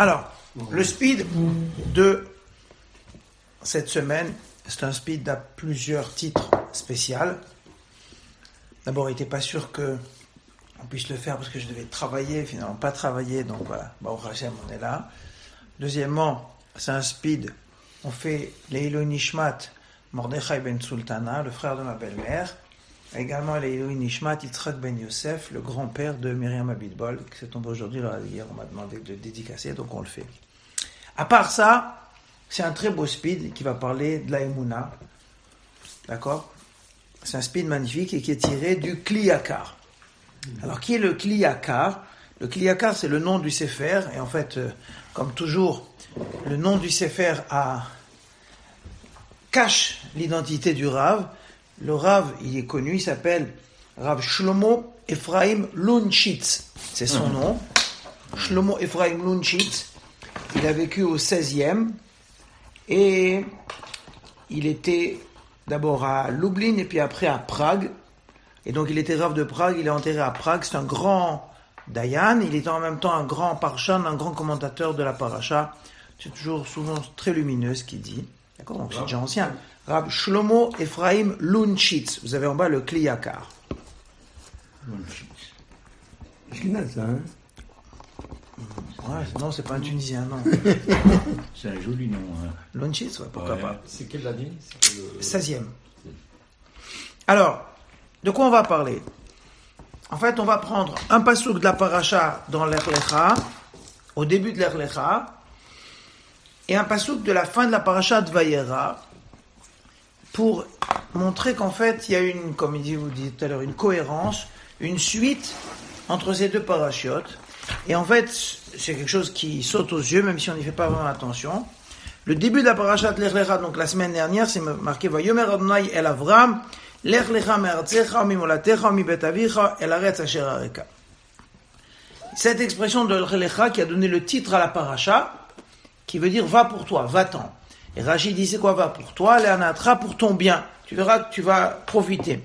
Alors, le speed de cette semaine, c'est un speed à plusieurs titres spéciaux. D'abord, il n'était pas sûr que on puisse le faire parce que je devais travailler, finalement pas travailler, donc voilà, au Hachem, on est là. Deuxièmement, c'est un speed, on fait Leilo Nishmat, Mordechai ben Sultana, le frère de ma belle-mère, également Leilo Nishmat, Yitzhak ben Yosef, le grand-père de Myriam Abitbol, qui s'est tombé aujourd'hui, hier on m'a demandé de dédicacer, donc on le fait. À part ça, c'est un très beau speed qui va parler de la Emouna, d'accord? C'est un speed magnifique et qui est tiré du Kliyakar. Alors, qui est le Kliyakar? Le Kliyakar, c'est le nom du Sefer, et en fait, euh, comme toujours, le nom du Sefer a, cache l'identité du Rav. Le Rav, il est connu, il s'appelle Rav Shlomo Ephraim Lunchitz. C'est son nom. Shlomo Ephraim Lunchitz. Il a vécu au 16e et il était d'abord à Lublin et puis après à Prague. Et donc il était Rav de Prague, il est enterré à Prague. C'est un grand Dayan, il est en même temps un grand parshan, un grand commentateur de la paracha. C'est toujours souvent très lumineux ce qu'il dit. D'accord Donc c'est déjà ancien. Rab Shlomo Ephraim Lunchitz. Vous avez en bas le Kliyakar. Lunchitz. C'est ça, hein? Ouais, non, c'est pas un Tunisien, non. c'est un joli nom. Hein. Lunchitz, ouais, pourquoi Ouais. pas. C'est quelle année? C'est le- 16e. Alors, de quoi on va parler? En fait, on va prendre un pasouk de la paracha dans l'Erlecha, au début de l'Erlecha, et un pasouk de la fin de la paracha de Vayera, pour montrer qu'en fait, il y a une, comme il dit, vous dites tout à l'heure, une cohérence, une suite entre ces deux parachiotes. Et en fait, c'est quelque chose qui saute aux yeux, même si on n'y fait pas vraiment attention. Le début de la paracha de l'Echlecha, donc la semaine dernière, c'est marqué Vayomer Adonai el Avram, l'Echlecha me'artzecha mimolatecha mibet avicha el aretz asher. Cette expression de l'Echlecha qui a donné le titre à la paracha, qui veut dire va pour toi, va-t'en. Et Rachid dit c'est quoi va pour toi, l'anatra pour ton bien. Tu verras que tu vas profiter.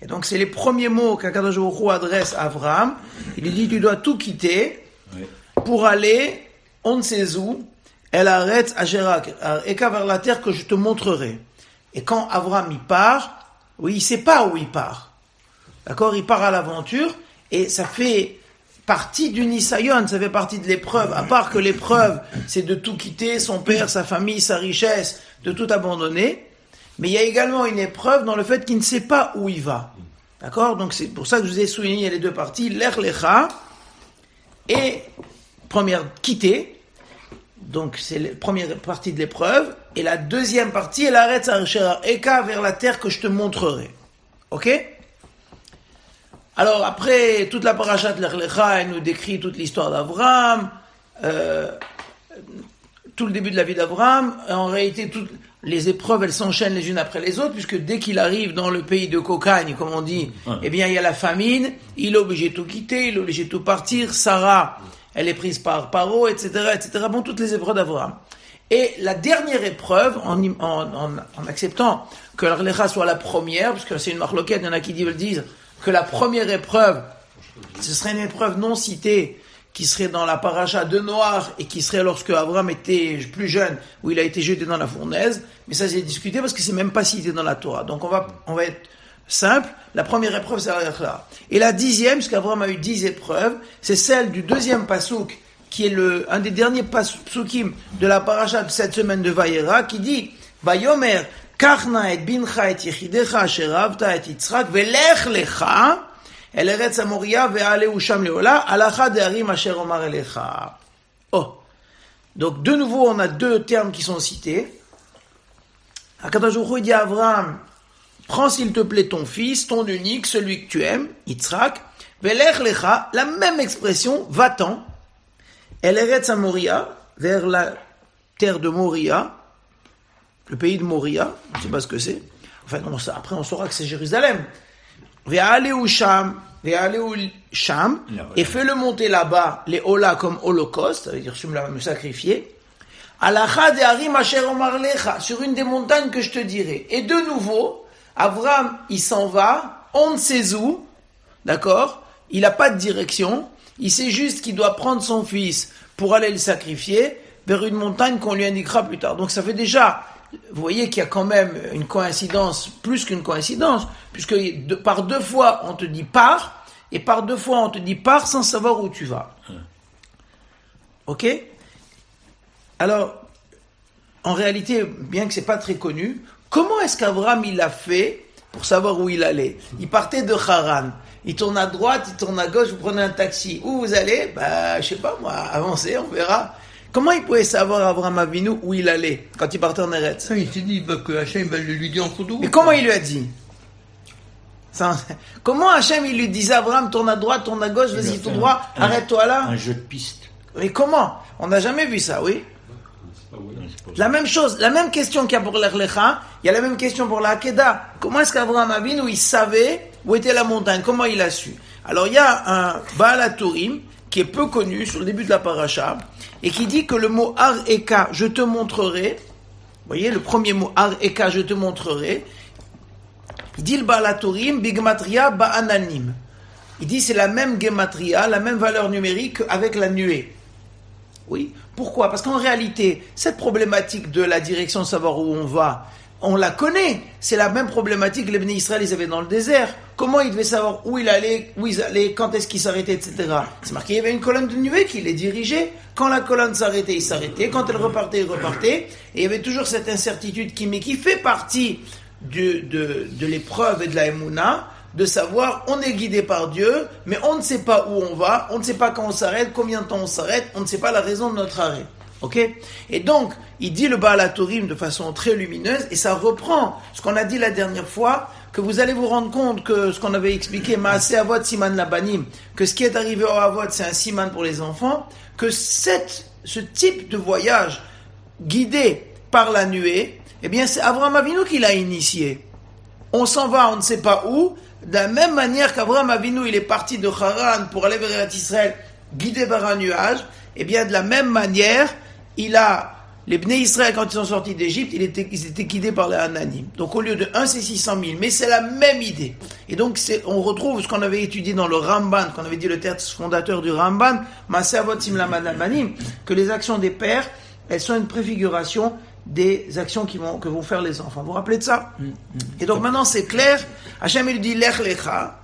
Et donc c'est les premiers mots qu'Akadosh adresse à Abraham. Il lui dit tu dois tout quitter pour aller, on ne sait où, elle arrête à Gérak, Eka vers la terre que je te montrerai. Et quand Abraham y part, oui, il sait pas où il part. D'accord? Il part à l'aventure et ça fait partie du Nisayon, ça fait partie de l'épreuve. À part que l'épreuve, c'est de tout quitter, son père, sa famille, sa richesse, de tout abandonner. Mais il y a également une épreuve dans le fait qu'il ne sait pas où il va. D'accord? Donc c'est pour ça que je vous ai souligné les deux parties, l'Erlecha et première quitter. Donc c'est la première partie de l'épreuve. Et la deuxième partie, elle arrête à Eka vers la terre que je te montrerai. Ok? Alors après, toute la parachat de l'Erlecha, elle nous décrit toute l'histoire d'Abraham, euh, tout le début de la vie d'Abraham. En réalité, toutes les épreuves, elles s'enchaînent les unes après les autres, puisque dès qu'il arrive dans le pays de Cocagne, comme on dit, eh bien, il y a la famine, il est obligé de tout quitter, il est obligé de tout partir. Sarah, elle est prise par Paro, etc., etc. Bon, toutes les épreuves d'Abraham. Et la dernière épreuve, en, en, en, en acceptant que l'Arlecha soit la première, parce que c'est une marloquette, il y en a qui disent la première épreuve, ce serait une épreuve non citée, qui serait dans la paracha de Noir, et qui serait lorsque Abraham était plus jeune, où il a été jeté dans la fournaise. Mais ça, c'est discuté parce que c'est même pas cité dans la Torah. Donc on va, être simple. La première épreuve, c'est l'Arlecha. Et la dixième, puisqu'Abraham a eu dix épreuves, c'est celle du deuxième pasouk, qui est le, un des derniers pasukim de la paracha de cette semaine de Vayera, qui dit, Vayomer, Donc, de nouveau, on a deux termes qui sont cités. Dit à Abraham, prends s'il te plaît ton fils, ton unique, celui que tu aimes, Yitzhak, velech la même expression, va-t'en, El Eretz Moria, vers la terre de Moria, le pays de Moria, je ne sais pas ce que c'est. Enfin, non, après on saura que c'est Jérusalem. Ve'ale ou Sham, ve'ale ou Sham, et fais-le monter là-bas, les Ola comme holocauste, ça veut dire tu me la- me sacrifier. Alacha de Harim Asher Omar Lecha, sur une des montagnes que je te dirai. Et de nouveau, Abraham, il s'en va, on ne sait où, d'accord Il n'a pas de direction, il sait juste qu'il doit prendre son fils pour aller le sacrifier vers une montagne qu'on lui indiquera plus tard. Donc ça fait déjà, vous voyez qu'il y a quand même une coïncidence, plus qu'une coïncidence, puisque par deux fois on te dit pars, et par deux fois on te dit pars sans savoir où tu vas. Ok? Alors, en réalité, bien que c'est pas très connu, comment est-ce qu'Abraham il a fait pour savoir où il allait? Il partait de Haran. Il tourne à droite, il tourne à gauche, vous prenez un taxi. Où vous allez? Bah, je sais pas moi, avancez, on verra. Comment il pouvait savoir Abraham Avinu où il allait quand il partait en Eretz Il s'est dit bah, que Hachem va lui dire en photo. Mais comment il lui a dit Comment Hachem il lui disait Abraham tourne à droite, tourne à gauche, vas-y tout droit, arrête-toi là. Un jeu de piste. Mais comment On n'a jamais vu ça, oui. La même chose, la même question qu'il y a pour l'Erlecha, il y a la même question pour la Comment est-ce qu'Abraham Avinu, il savait où était la montagne? Comment il a su? Alors il y a un Baal qui est peu connu sur le début de la paracha et qui dit que le mot Ar Eka, je te montrerai, voyez le premier mot Ar Eka, je te montrerai, il dit le Baal Bigmatria Ba'ananim. Il dit c'est la même gematria, la même valeur numérique avec la nuée. Oui. Pourquoi? Parce qu'en réalité, cette problématique de la direction de savoir où on va, on la connaît. C'est la même problématique que les Israël ils avaient dans le désert. Comment ils devaient savoir où il allait, où ils allaient, quand est-ce qu'ils s'arrêtaient, etc. C'est marqué, il y avait une colonne de nuée qui les dirigeait. Quand la colonne s'arrêtait, ils s'arrêtaient. Quand elle repartait, ils repartaient. Et il y avait toujours cette incertitude qui, mais qui fait partie de, de, de l'épreuve et de la émouna de savoir on est guidé par Dieu, mais on ne sait pas où on va, on ne sait pas quand on s'arrête, combien de temps on s'arrête, on ne sait pas la raison de notre arrêt. Ok? Et donc, il dit le Baal de façon très lumineuse, et ça reprend ce qu'on a dit la dernière fois, que vous allez vous rendre compte que ce qu'on avait expliqué, Maase Avot Siman Labanim, que ce qui est arrivé au Avot, c'est un Siman pour les enfants, que cette, ce type de voyage guidé par la nuée, eh bien, c'est Abraham Avinu qui l'a initié. On s'en va, on ne sait pas où, de la même manière qu'Abraham Avinu, il est parti de Haran pour aller vers Israël, guidé par un nuage, eh bien de la même manière, il a les Bnei Israël, quand ils sont sortis d'Égypte, ils étaient, ils étaient guidés par les Hananim. Donc au lieu de 1, c'est 600 000. Mais c'est la même idée. Et donc on retrouve ce qu'on avait étudié dans le Ramban, qu'on avait dit le texte fondateur du Ramban, que les actions des pères, elles sont une préfiguration des actions qui vont, que vont faire les enfants. Vous vous rappelez de ça mm, mm. Et donc maintenant c'est clair. Hachem il dit Lech Lecha.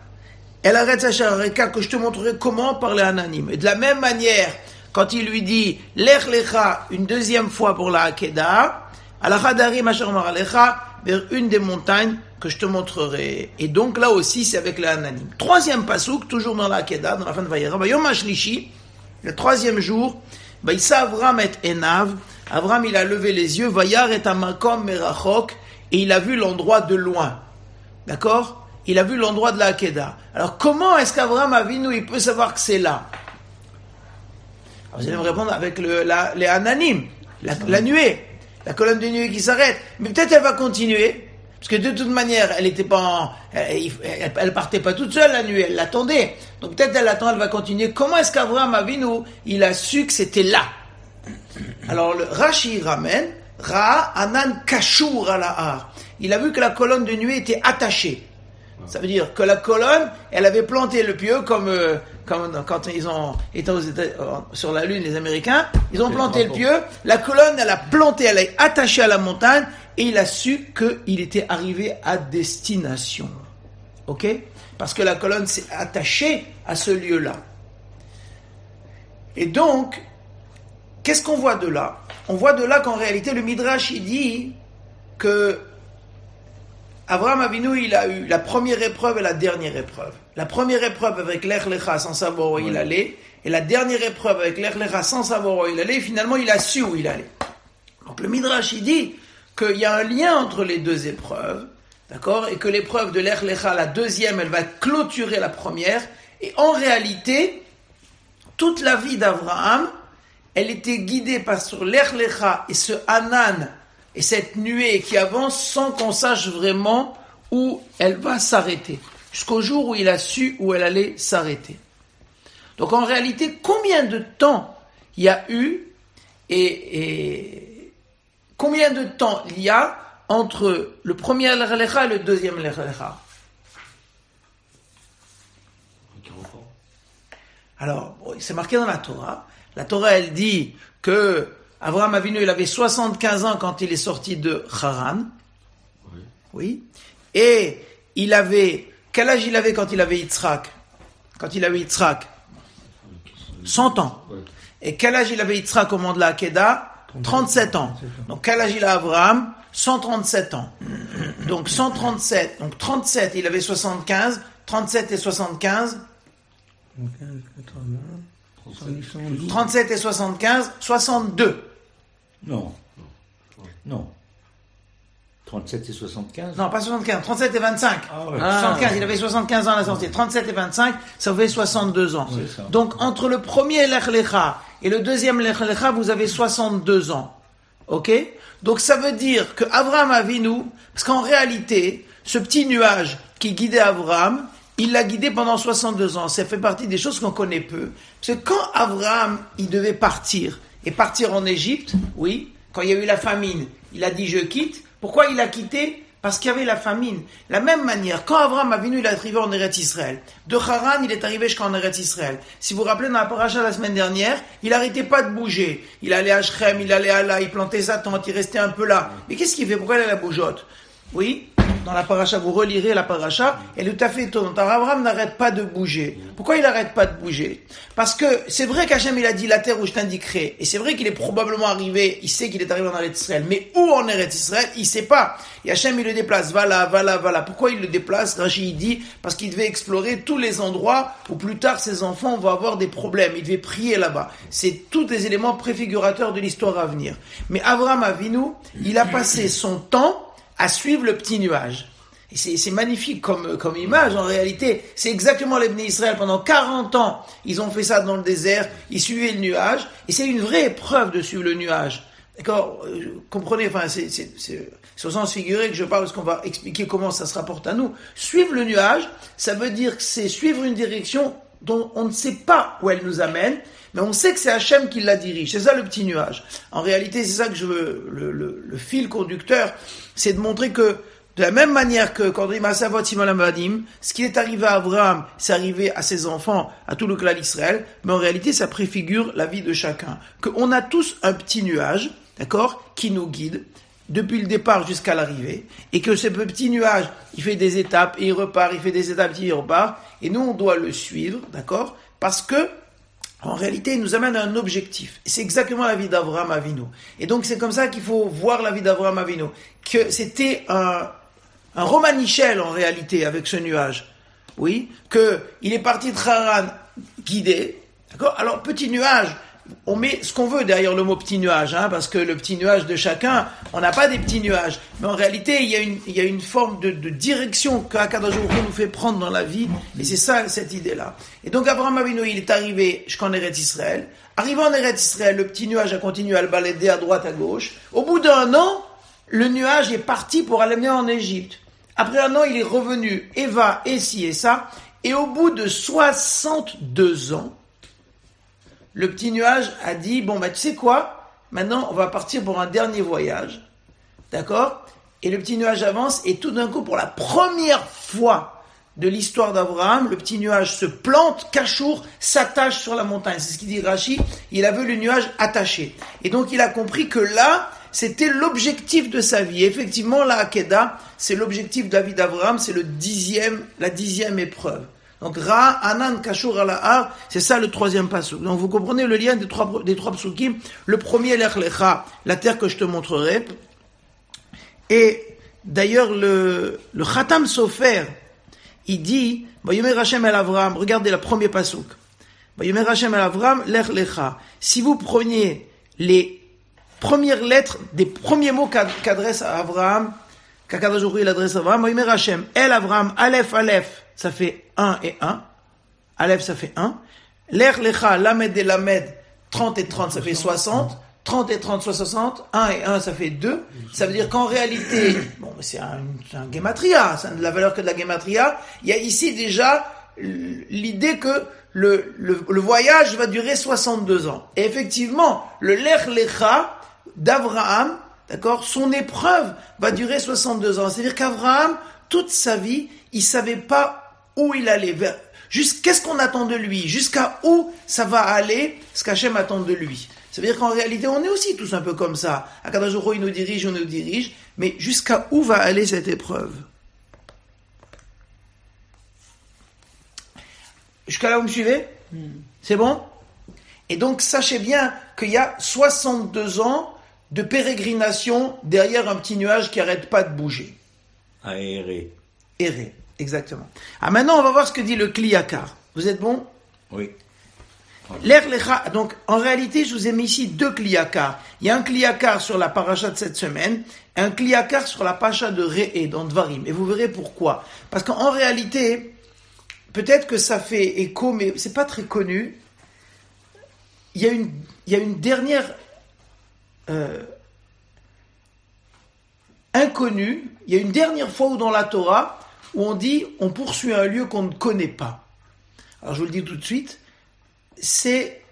Elle arrête sa que je te montrerai comment parler anime. Et de la même manière, quand il lui dit Lech Lecha une deuxième fois pour la Hakeda, Alachadarim Alecha vers une des montagnes que je te montrerai. Et donc là aussi c'est avec le Hananim. Troisième pasouk, toujours dans la Hakeda, dans la fin de Vayera, Yom le troisième jour, Baïsa Avram et Enav, Abraham, il a levé les yeux, Vayar et Amakom Merachok, et il a vu l'endroit de loin. D'accord? Il a vu l'endroit de la Hakeda. Alors comment est-ce qu'Abraham Avinu, il peut savoir que c'est là? Vous allez me répondre avec le, la, les ananimes, la, nuée, la colonne de nuée qui s'arrête. Mais peut-être elle va continuer. Parce que de toute manière, elle était pas, elle, partait pas toute seule la nuée, elle l'attendait. Donc peut-être elle attend, elle va continuer. Comment est-ce qu'Abraham Avinu, il a su que c'était là alors le Rashi ramène Ra Anan Kashur ala Il a vu que la colonne de nuée était attachée. Ça veut dire que la colonne, elle avait planté le pieu comme, euh, quand ils ont été euh, sur la Lune, les Américains. Ils ont planté le pieu. La colonne, elle a planté, elle est attachée à la montagne et il a su qu'il était arrivé à destination. Ok? Parce que la colonne s'est attachée à ce lieu-là. Et donc, Qu'est-ce qu'on voit de là? On voit de là qu'en réalité, le Midrash, il dit que Abraham Avinu, il a eu la première épreuve et la dernière épreuve. La première épreuve avec l'Echlecha sans savoir où il allait, et la dernière épreuve avec l'Echlecha sans savoir où il allait, et finalement il a su où il allait. Donc le Midrash, il dit qu'il y a un lien entre les deux épreuves, d'accord, et que l'épreuve de l'Echlecha, la deuxième, elle va clôturer la première, et en réalité, toute la vie d'Abraham, elle était guidée par sur l'Erlecha et ce Hanan et cette nuée qui avance sans qu'on sache vraiment où elle va s'arrêter. Jusqu'au jour où il a su où elle allait s'arrêter. Donc en réalité, combien de temps il y a eu et, combien de temps il y a entre le premier L'Erlecha et le deuxième L'Erlecha Alors, c'est marqué dans la Torah. La Torah, elle dit que Abraham Avinu, il avait 75 ans quand il est sorti de Haran. Oui. Et il avait, quel âge il avait quand il avait Yitzhak? Quand il avait Yitzhak? 100 ans. Et quel âge il avait Yitzhak au moment de la Hakeda 37 ans. Donc quel âge il a Abraham? 137 ans. Donc 137, donc 37, il avait 75, 37 et 75, 37 et 75, 62. Non. Non. 37 et 75 Non, pas 75, 37 et 25. Ah ouais. 75, il avait 75 ans à la sortie. 37 et 25, ça fait 62 ans. Ça. Donc, entre le premier Lech Lecha et le deuxième Lech Lecha, vous avez 62 ans. Ok? Donc, ça veut dire que Abraham Avinu, parce qu'en réalité, ce petit nuage qui guidait Abraham, il l'a guidé pendant 62 ans. Ça fait partie des choses qu'on connaît peu. Parce que quand Abraham, il devait partir, et partir en Égypte, oui, quand il y a eu la famine, il a dit je quitte. Pourquoi il a quitté? Parce qu'il y avait la famine. La même manière, quand Abraham a venu, il est arrivé en Eretz Israël. De Haran, il est arrivé jusqu'en Eretz Israël. Si vous vous rappelez, dans la paracha la semaine dernière, il n'arrêtait pas de bouger. Il allait à Shrem, il allait à là, il plantait sa tente, il restait un peu là. Mais qu'est-ce qu'il fait? Pourquoi il a la bougeotte? Oui dans la paracha, vous relirez la paracha, elle est tout à fait étonnante. Alors Abraham n'arrête pas de bouger. Pourquoi il n'arrête pas de bouger? Parce que c'est vrai qu'Hachem il a dit la terre où je t'indiquerai, et c'est vrai qu'il est probablement arrivé, il sait qu'il est arrivé en Eretz Israël, mais où en Eretz Israël, il sait pas. Et Hachem il le déplace, va là, va là, va là. Pourquoi il le déplace? Rachid il dit, parce qu'il devait explorer tous les endroits où plus tard ses enfants vont avoir des problèmes. Il devait prier là-bas. C'est tous des éléments préfigurateurs de l'histoire à venir. Mais Abraham Avinu, il a passé son temps à suivre le petit nuage. Et c'est, magnifique comme, image, en réalité. C'est exactement les Israël. Pendant 40 ans, ils ont fait ça dans le désert, ils suivaient le nuage, et c'est une vraie épreuve de suivre le nuage. D'accord? Euh, Comprenez, enfin, c'est au sens figuré que je parle, parce qu'on va expliquer comment ça se rapporte à nous. Suivre le nuage, ça veut dire que c'est suivre une direction dont on ne sait pas où elle nous amène, mais on sait que c'est Hachem qui la dirige. C'est ça le petit nuage. En réalité, c'est ça que je veux, le, fil conducteur, c'est de montrer que de la même manière que quand savot Vadim, ce qui est arrivé à Abraham, c'est arrivé à ses enfants, à tout le clan d'Israël, mais en réalité, ça préfigure la vie de chacun. Qu'on a tous un petit nuage, d'accord, qui nous guide depuis le départ jusqu'à l'arrivée, et que ce petit nuage, il fait des étapes, et il repart, il fait des étapes, il repart, et nous, on doit le suivre, d'accord, parce que en réalité, il nous amène à un objectif. C'est exactement la vie d'Abraham Avinu. Et donc, c'est comme ça qu'il faut voir la vie d'Abraham Avinu. Que c'était un, un Romanichel, en réalité, avec ce nuage. Oui? Que il est parti de Haran guidé. D'accord? Alors, petit nuage. On met ce qu'on veut derrière le mot petit nuage, hein, parce que le petit nuage de chacun, on n'a pas des petits nuages. Mais en réalité, il y a une, forme de, de direction qu'Akadosh nous fait prendre dans la vie, et c'est ça, cette idée-là. Et donc, Abraham Avinu, il est arrivé jusqu'en Eretz Israël. Arrivé en Eretz Israël, le petit nuage a continué à le balader à droite, à gauche. Au bout d'un an, le nuage est parti pour aller en Égypte. Après un an, il est revenu, et va, et ci, et ça. Et au bout de 62 ans, le petit nuage a dit, bon, bah, tu sais quoi? Maintenant, on va partir pour un dernier voyage. D'accord? Et le petit nuage avance, et tout d'un coup, pour la première fois de l'histoire d'Abraham, le petit nuage se plante, Cachour s'attache sur la montagne. C'est ce qu'il dit Rachid. Il a vu le nuage attaché. Et donc, il a compris que là, c'était l'objectif de sa vie. Effectivement, la Hakeda, c'est l'objectif de la vie d'Abraham, c'est le dixième, la dixième épreuve. Donc, Ra, Anan, Kashur, Alahar, c'est ça le troisième passouk. Donc, vous comprenez le lien des trois, des trois psukim. Le premier, l'Echlecha, la terre que je te montrerai. Et, d'ailleurs, le, le Khatam Sofer, il dit, Vayomer Hashem el Avram, regardez le premier passouk. Vayomer Hashem el Avram, l'Echlecha. Si vous preniez les premières lettres des premiers mots qu'adresse à Abraham, qu'Akadosh il adresse à Abraham, Vayomer Hashem, El Avram, Aleph, Aleph, ça fait 1 et 1. Aleph, ça fait 1. L'Ech Lecha, Lamed et Lamed, 30 et 30, ça fait 60. 30 et 30, soit 60. 1 et 1, ça fait 2. Ça veut dire qu'en réalité, bon, c'est un, un gematria, ça n'a de la valeur que de la gematria. Il y a ici déjà l'idée que le, le, le, voyage va durer 62 ans. Et effectivement, le Lech Lecha d'Abraham, d'accord, son épreuve va durer 62 ans. C'est-à-dire qu'Abraham, toute sa vie, il savait pas où il allait, vers, qu'est-ce qu'on attend de lui, jusqu'à où ça va aller, ce qu'Hachem attend de lui. Ça veut dire qu'en réalité, on est aussi tous un peu comme ça. Akadosh il nous dirige, on nous dirige, mais jusqu'à où va aller cette épreuve? Jusqu'à là, vous me suivez? C'est bon? Et donc, sachez bien qu'il y a 62 ans de pérégrination derrière un petit nuage qui n'arrête pas de bouger. À errer. Errer, exactement. Ah, maintenant, on va voir ce que dit le Kliyakar. Vous êtes bon? Oui. L'air donc en réalité, je vous ai mis ici deux kliyakars. Il y a un kliyakar sur la paracha de cette semaine, et un kliyakar sur la paracha de Re'e dans Dvarim. Et vous verrez pourquoi. Parce qu'en réalité, peut-être que ça fait écho, mais c'est pas très connu. Il y a une, il y a une dernière euh, inconnue, il y a une dernière fois où dans la Torah, où on dit on poursuit un lieu qu'on ne connaît pas. Alors je vous le dis tout de suite, c'est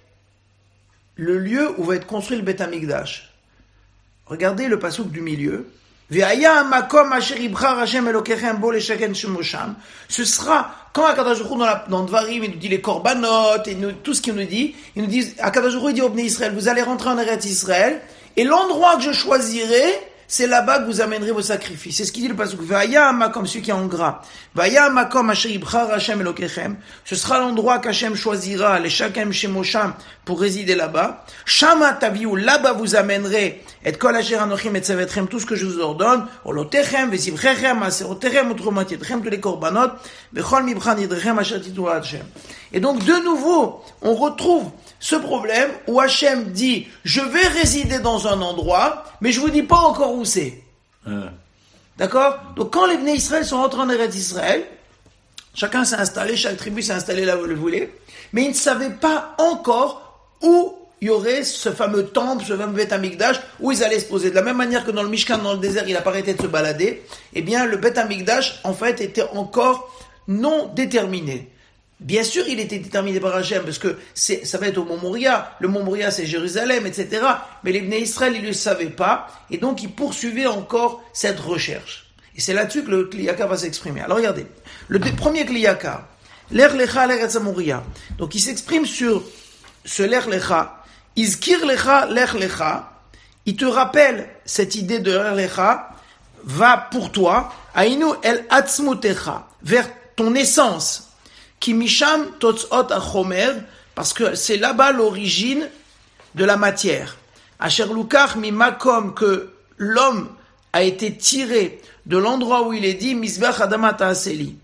le lieu où va être construit le Beth Amikdash. Regardez le passouk du milieu. Ce sera, quand Akadash dans, dans Dvarim, il nous dit les korbanot, et tout ce qu'il nous dit, il nous dit, il dit au Israël, vous allez rentrer en Eretz Israël, et l'endroit que je choisirai, c'est là-bas que vous amènerez vos sacrifices. C'est ce qu'il dit le pasuk. Vaya comme celui qui est en gras. Elokechem. Ce sera l'endroit qu'Hachem choisira, les shakem shemosham, pour résider là-bas. Shama taviu, là-bas vous amènerez, et kol asher anochim et tzevetchem, tout ce que je vous ordonne. Olotechem, vesivrechem, aserotechem, autrement, tous les korbanot, vechol mibchan yidrechem asher Hashem. Et donc, de nouveau, on retrouve ce problème où Hachem dit je vais résider dans un endroit, mais je vous dis pas encore où c'est. D'accord? Donc quand les Bnei Israël sont rentrés en Eretz Israël, chacun s'est installé, chaque tribu s'est installée là où elle voulait, mais ils ne savaient pas encore où il y aurait ce fameux temple, ce fameux Beth Amikdash, où ils allaient se poser. De la même manière que dans le Mishkan, dans le désert, il a pas arrêté de se balader, eh bien le Beth Amikdash, en fait, était encore non déterminé. Bien sûr, il était déterminé par Hachem, parce que ça va être au Mont Moria. Le Mont Moria, c'est Jérusalem, etc. Mais les Bnei Israël, ils ne le savaient pas, et donc ils poursuivaient encore cette recherche. Et c'est là-dessus que le Kliyaka va s'exprimer. Alors regardez, le premier Kliyaka, l'Er Lecha Moria. Donc il s'exprime sur ce l'Er Lecha. Izkir Lecha l'Er Lecha. Il te rappelle cette idée de l'Er Lecha, va pour toi, Ainu El Atzmutecha, vers ton essence qui misham totzot achomer, parce que c'est là-bas l'origine de la matière. Asher lukach mimakom, que l'homme a été tiré de l'endroit où il est dit, misbech adamata aseli.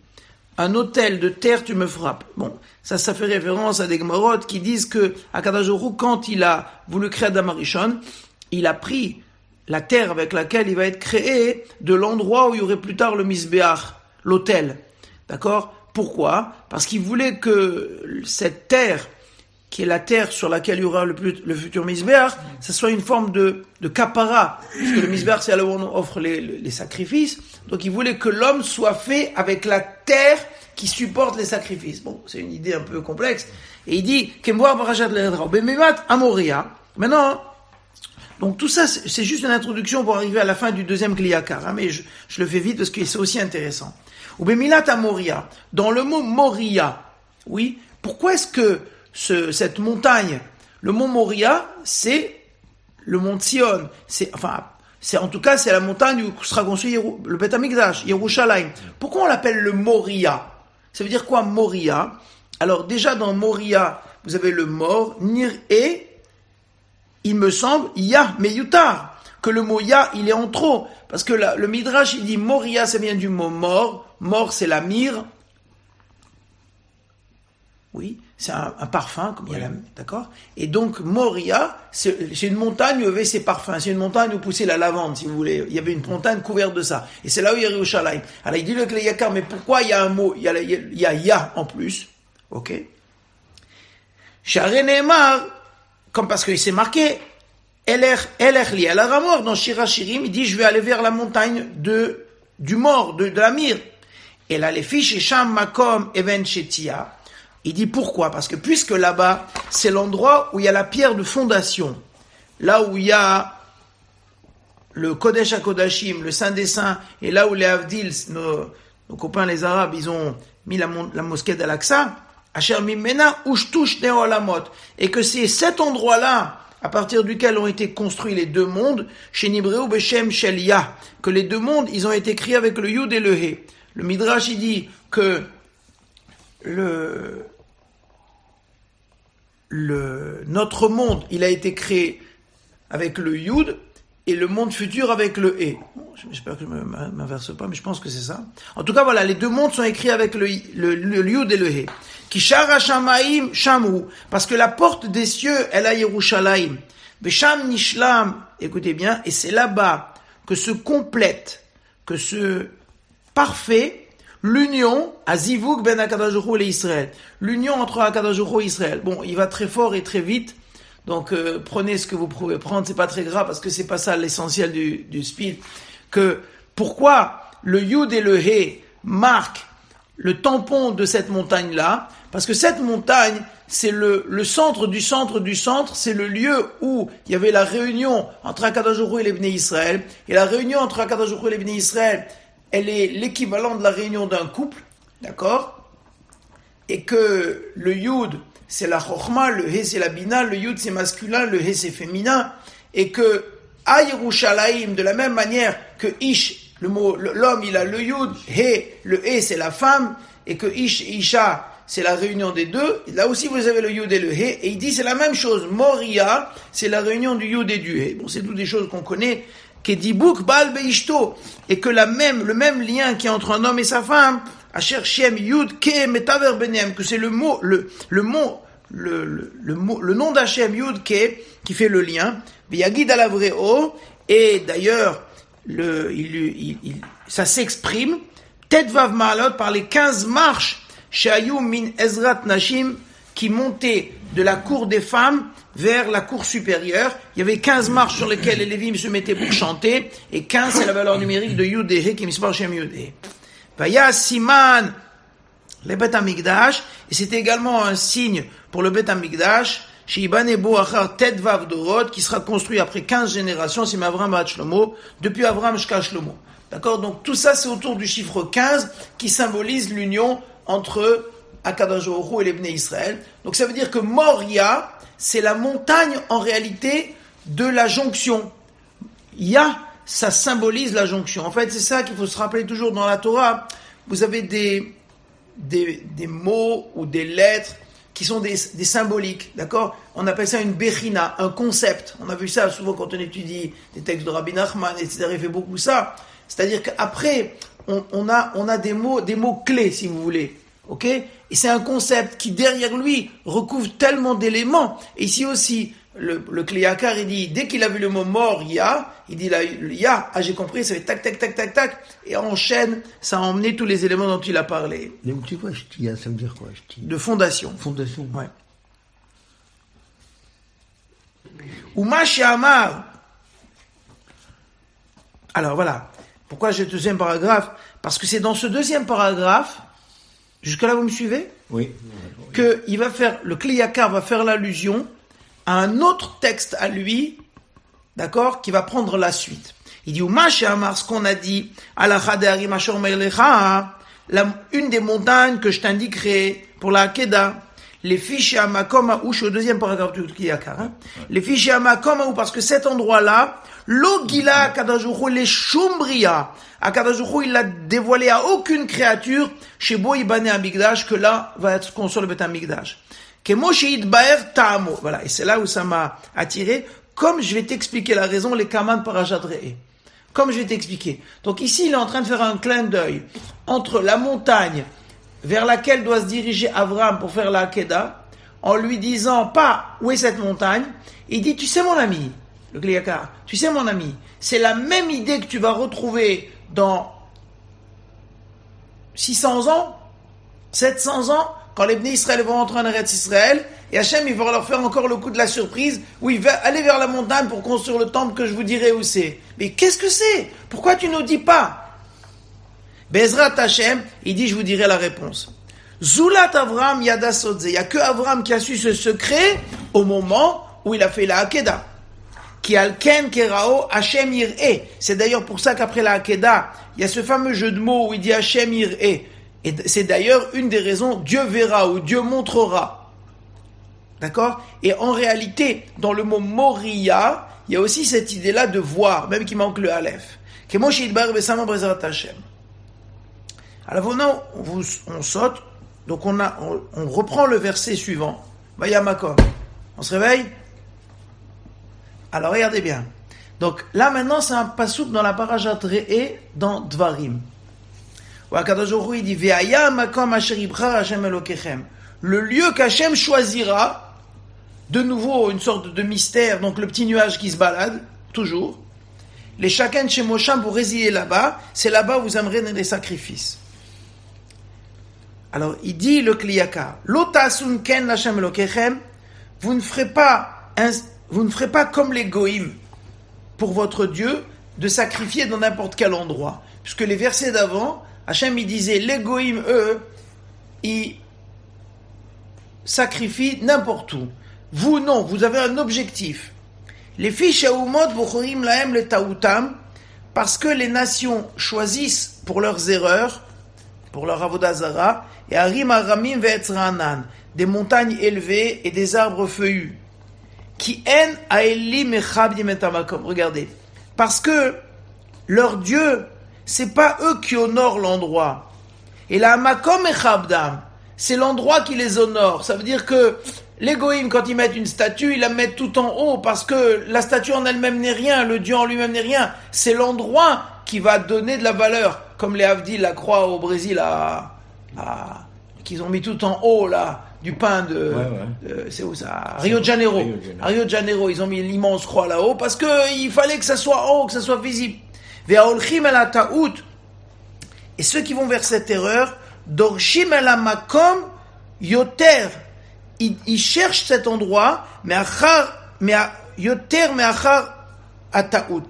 Un hôtel de terre, tu me frappes. Bon, ça, ça fait référence à des Gemorot qui disent que Akadajoru, quand il a voulu créer Adam il a pris la terre avec laquelle il va être créé de l'endroit où il y aurait plus tard le misbeach, l'hôtel. D'accord? Pourquoi? Parce qu'il voulait que cette terre, qui est la terre sur laquelle il y aura le, le futur misbéach, ça soit une forme de, de capara. Parce le misbéach, c'est là où on offre les, sacrifices. Donc il voulait que l'homme soit fait avec la terre qui supporte les sacrifices. Bon, c'est une idée un peu complexe. Et il dit, Amoria. Maintenant, donc tout ça, c'est juste une introduction pour arriver à la fin du deuxième Kliyakar. Hein, mais je, je, le fais vite parce que c'est aussi intéressant. Ou Bemilata Moria, dans le mot Moria, oui, pourquoi est-ce que ce, cette montagne, le mont Moria, c'est le mont Sion, c'est, enfin, c'est en tout cas, c'est la montagne où sera construit le Beth Amikdash, Yerushalayim. Pourquoi on l'appelle le Moria? Ça veut dire quoi Moria? Alors déjà dans Moria, vous avez le mort, Nir et, il me semble, Ya, mais Yutar que le mot ya, il est en trop. Parce que le Midrash, il dit Moria, ça vient du mot mort. Mort, c'est la myrrhe. Oui, c'est un, parfum, comme il y a la, d'accord Et donc, Moria, c'est une montagne où il y avait ses parfums. C'est une montagne où poussait la lavande, si vous voulez. Il y avait une montagne couverte de ça. Et c'est là où il y a Yerushalayim. Alors, il dit le Kleyakar, mais pourquoi il y a un mot Il y a, il y a ya en plus. Ok? Neymar, comme parce qu'il s'est marqué, à la mort dans Shira Shirim, il dit, je vais aller vers la montagne de, du mort, de, de la mire. Et là, les fiches, Sham Makom Even Shetia. Il dit pourquoi? Parce que puisque là-bas, c'est l'endroit où il y a la pierre de fondation. Là où il y a le Kodesh HaKodashim, le Saint des Saints, et là où les Avdils, nos, nos copains les Arabes, ils ont, mis la, mosquée d'Al-Aqsa, Asher Mimena Ushtush Neolamot, et que c'est cet endroit-là, à partir duquel ont été construits les deux mondes, chez Nibreu Beshem Shelia, que les deux mondes, ils ont été créés avec le Yud et le He. Le Midrash, il dit que le, le, notre monde, il a été créé avec le Yud et le monde futur avec le E. J'espère que je ne m'inverse pas, mais je pense que c'est ça. En tout cas, voilà, les deux mondes sont écrits avec le, le, le Yud et le He. Kishara Shamaim Shamu, parce que la porte des cieux, elle a Yerushalayim. Besham Nishlam, écoutez bien, et c'est là-bas que se complète, que se parfait l'union à Zivug ben Hu et Israël. L'union entre Hu et Israël. Bon, il va très fort et très vite. Donc euh, prenez ce que vous pouvez prendre, c'est pas très grave parce que c'est pas ça l'essentiel du, du speed. Que pourquoi le Yud et le He marquent le tampon de cette montagne là Parce que cette montagne, c'est le, le centre du centre du centre, c'est le lieu où il y avait la réunion entre Hu et les Israël. Et la réunion entre Hu et les Israël, elle est l'équivalent de la réunion d'un couple, d'accord? Et que le Yud, c'est la Chochma, le He, c'est la Bina, le Yud, c'est masculin, le He, c'est féminin, et que à de la même manière que Ish, le mot, l'homme, il a le Yud, He, le He, c'est la femme, et que Ish et Isha, c'est la réunion des deux. Là aussi, vous avez le Yud et le He, et il dit c'est la même chose. Moria, c'est la réunion du Yud et du He. Bon, c'est toutes des choses qu'on connaît. Kedibuk Baal Beishto, et que la même, le même lien qui est entre un homme et sa femme, Asher Shem Yud Ke Metaver Benem, que c'est le mot, le, le mot, le, le, le nom d'Hachem Yud Ke, qui fait le lien, Yagid Alavreo, et d'ailleurs, le, il, il, il- ça s'exprime, Tetvav Maalot, par les 15 marches, Shayu Min Ezrat Nashim, qui montaient de la cour des femmes vers la cour supérieure. Il y avait 15 marches sur lesquelles les Lévim se mettaient pour chanter, et 15 c'est la valeur numérique de Yud et He, qui mispar. Vaya Siman, le Bet Amigdash, et c'était également un signe pour le Bet Amigdash, Sheiban Ebo Achar Ted Vav Dorot, qui sera construit après 15 générations, c'est Avram Shlomo, depuis Avram Shlomo. D'accord? Donc tout ça, c'est autour du chiffre 15, qui symbolise l'union entre Akadosh et les Israël. Donc ça veut dire que Moria, c'est la montagne, en réalité, de la jonction. Ya, ça symbolise la jonction. En fait, c'est ça qu'il faut se rappeler toujours dans la Torah. Vous avez des, des, des mots ou des lettres qui sont des, des symboliques, d'accord? On appelle ça une bechina, un concept. On a vu ça souvent quand on étudie des textes de Rabbi Nachman, etc. Il fait beaucoup ça. C'est-à-dire qu'après, on, on, a, on a des mots, des mots clés, si vous voulez, ok? Et c'est un concept qui, derrière lui, recouvre tellement d'éléments. Et ici aussi, le, le Kliakar, il dit, dès qu'il a vu le mot mort, ya, il dit, là, ya, ah, j'ai compris, ça fait tac, tac, tac, tac, tac, et enchaîne, ça a emmené tous les éléments dont il a parlé. Tu vois, ça veut dire quoi, De fondation. Fondation. Ouais. Ou Amar. Alors voilà. Pourquoi j'ai le deuxième paragraphe? Parce que c'est dans ce deuxième paragraphe, jusque-là vous me suivez Oui. que il va faire, le Kliyakar va faire l'allusion à un autre texte à lui, d'accord, qui va prendre la suite. Il dit, ce qu'on a dit, une des montagnes que je t'indiquerai pour la Hakeda, les fiches à Makom Aouch, au deuxième paragraphe du Kliyakar, hein, les fiches à Makom Aouch, parce que cet endroit-là, Logila Kadajuchu, les Shumbria, Akadajuchu, il l'a dévoilé à aucune créature, chez Boïbane Amigdash, que là va être construit le Bet Amigdash. Kemosheid Baer Tamo. Voilà, et c'est là où ça m'a attiré. Comme je vais t'expliquer la raison, les Kaman Parashat Re'e. Comme je vais t'expliquer. Donc ici, il est en train de faire un clin d'œil entre la montagne vers laquelle doit se diriger Avram pour faire la Hakeda, en lui disant pas où est cette montagne? Il dit, tu sais mon ami, le Gliakar, tu sais mon ami, c'est la même idée que tu vas retrouver dans 600 ans, 700 ans, quand les Bnei Israël vont rentrer en Eretz Israël, et Hachem, il va leur faire encore le coup de la surprise, où il va aller vers la montagne pour construire le temple que je vous dirai où c'est. Mais qu'est-ce que c'est? Pourquoi tu ne nous dis pas Bezrat Hachem, il dit, je vous dirai la réponse. Zulat Avram Yada Sodze. Il n'y a que Avram qui a su ce secret au moment où il a fait la Hakeda. Qui alken kerao Hachem ir'e. C'est d'ailleurs pour ça qu'après la Hakeda, il y a ce fameux jeu de mots où il dit Hachem ir'e. Et c'est d'ailleurs une des raisons, Dieu verra ou Dieu montrera. D'accord? Et en réalité, dans le mot Moria, il y a aussi cette idée-là de voir, même qu'il manque le Aleph. Alors maintenant, on, on saute, donc on, reprend le verset suivant. Vayamakom. On se réveille Alors regardez bien. Donc là maintenant c'est un pasouk dans la parashat Re'e dans Dvarim. il dit. Le lieu qu'Hachem choisira, de nouveau une sorte de mystère, donc le petit nuage qui se balade, toujours. Les chacun chez Mosham, vous résider là-bas, c'est là-bas où vous aimerez des sacrifices. Alors, il dit le kliyaka, Lotasun ken vous ne ferez pas, comme les goïms pour votre Dieu de sacrifier dans n'importe quel endroit. Puisque les versets d'avant, Hachem disait, les goïms, eux, ils sacrifient n'importe où. Vous, non, vous avez un objectif. Les fiches Shaumot Bochorim Laem le Taoutam, parce que les nations choisissent pour leurs erreurs, pour leur avodazara, et Harim Aramim Ve'etzranan, des montagnes élevées et des arbres feuillus. Qui en Regardez. Parce que leur Dieu, c'est pas eux qui honorent l'endroit. Et la makom echabdam, c'est l'endroit qui les honore. Ça veut dire que les quand ils mettent une statue, ils la mettent tout en haut parce que la statue en elle-même n'est rien, le Dieu en lui-même n'est rien. C'est l'endroit qui va donner de la valeur. Comme les Havdil, la croix au Brésil, à, qu'ils ont mis tout en haut, là, du pain de, c'est où ça? Rio de Janeiro. Rio de Janeiro. ils ont mis l'immense croix là-haut parce que il fallait que ça soit haut, que ça soit visible. Et ceux qui vont vers cette erreur, dorshim makom yoter il, cherche cet endroit, mais yoter, mais achar ataout.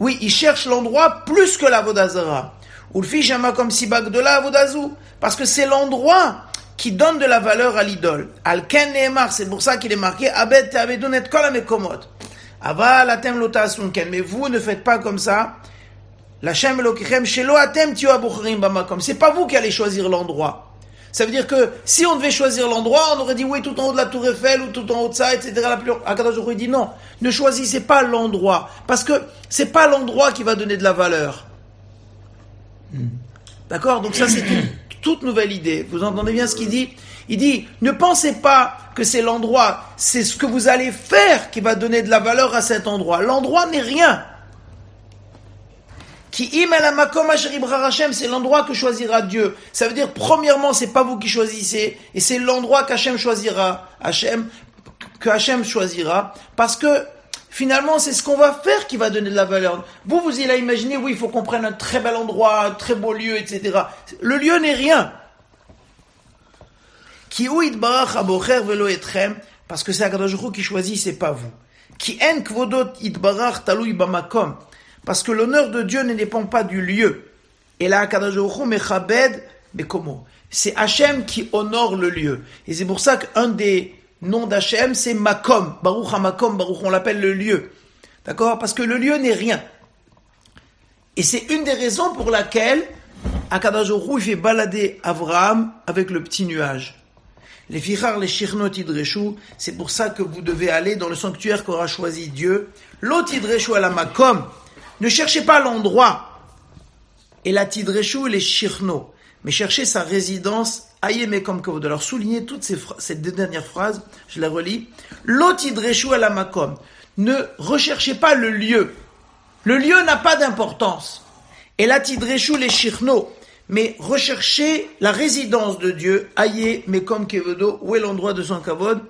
Oui, il cherche l'endroit plus que la Vodazara. Ou le comme sibak de la Vodazou. Parce que c'est l'endroit qui donne de la valeur à l'idole. Al-Ken c'est pour ça qu'il est marqué, Abed Te'avedonet kol amekomot. Aval atem lotasun Mais vous ne faites pas comme ça. La Shem elokichem shelo atem tio bamakom. C'est pas vous qui allez choisir l'endroit. Ça veut dire que si on devait choisir l'endroit, on aurait dit oui, tout en haut de la tour Eiffel ou tout en haut de ça, etc. La plus... Akadosh il dit non, ne choisissez pas l'endroit. Parce que c'est pas l'endroit qui va donner de la valeur. Hmm. D'accord? Donc ça, c'est une toute nouvelle idée. Vous entendez bien ce qu'il dit? Il dit, ne pensez pas que c'est l'endroit, c'est ce que vous allez faire qui va donner de la valeur à cet endroit. L'endroit n'est rien. Qui c'est l'endroit que choisira Dieu. Ça veut dire, premièrement, c'est pas vous qui choisissez, et c'est l'endroit qu'Hachem choisira. Hachem, que Hachem choisira, parce que finalement, c'est ce qu'on va faire qui va donner de la valeur. Vous, vous allez imaginer, oui, il faut qu'on prenne un très bel endroit, un très beau lieu, etc. Le lieu n'est rien. Qui velo parce que c'est Akadosh qui choisit, c'est pas vous. Qui en kvodot itbarach talui bamakom parce que l'honneur de Dieu ne dépend pas du lieu. Et là, mechabed bekomo. C'est Hachem qui honore le lieu. Et c'est pour ça qu'un des noms d'Hachem, c'est Makom. Baruch HaMakom, Baruch, on l'appelle le lieu. D'accord? Parce que le lieu n'est rien. Et c'est une des raisons pour laquelle Akadash il fait balader Abraham avec le petit nuage. Les fichar, les shirnot idreshu, c'est pour ça que vous devez aller dans le sanctuaire qu'aura choisi Dieu. L'autre idreshu à la makom, ne cherchez pas l'endroit. Et la tidreshu, les shirno. Mais cherchez sa résidence, ayeme de Alors souligner toutes ces, deux dernières phrases, je les relis. L'otidreshu à la makom. Ne recherchez pas le lieu. Le lieu n'a pas d'importance. Et la tidreshu, les shirno. Mais recherchez la résidence de Dieu, aye mekom kevodo, où est l'endroit de son kavod,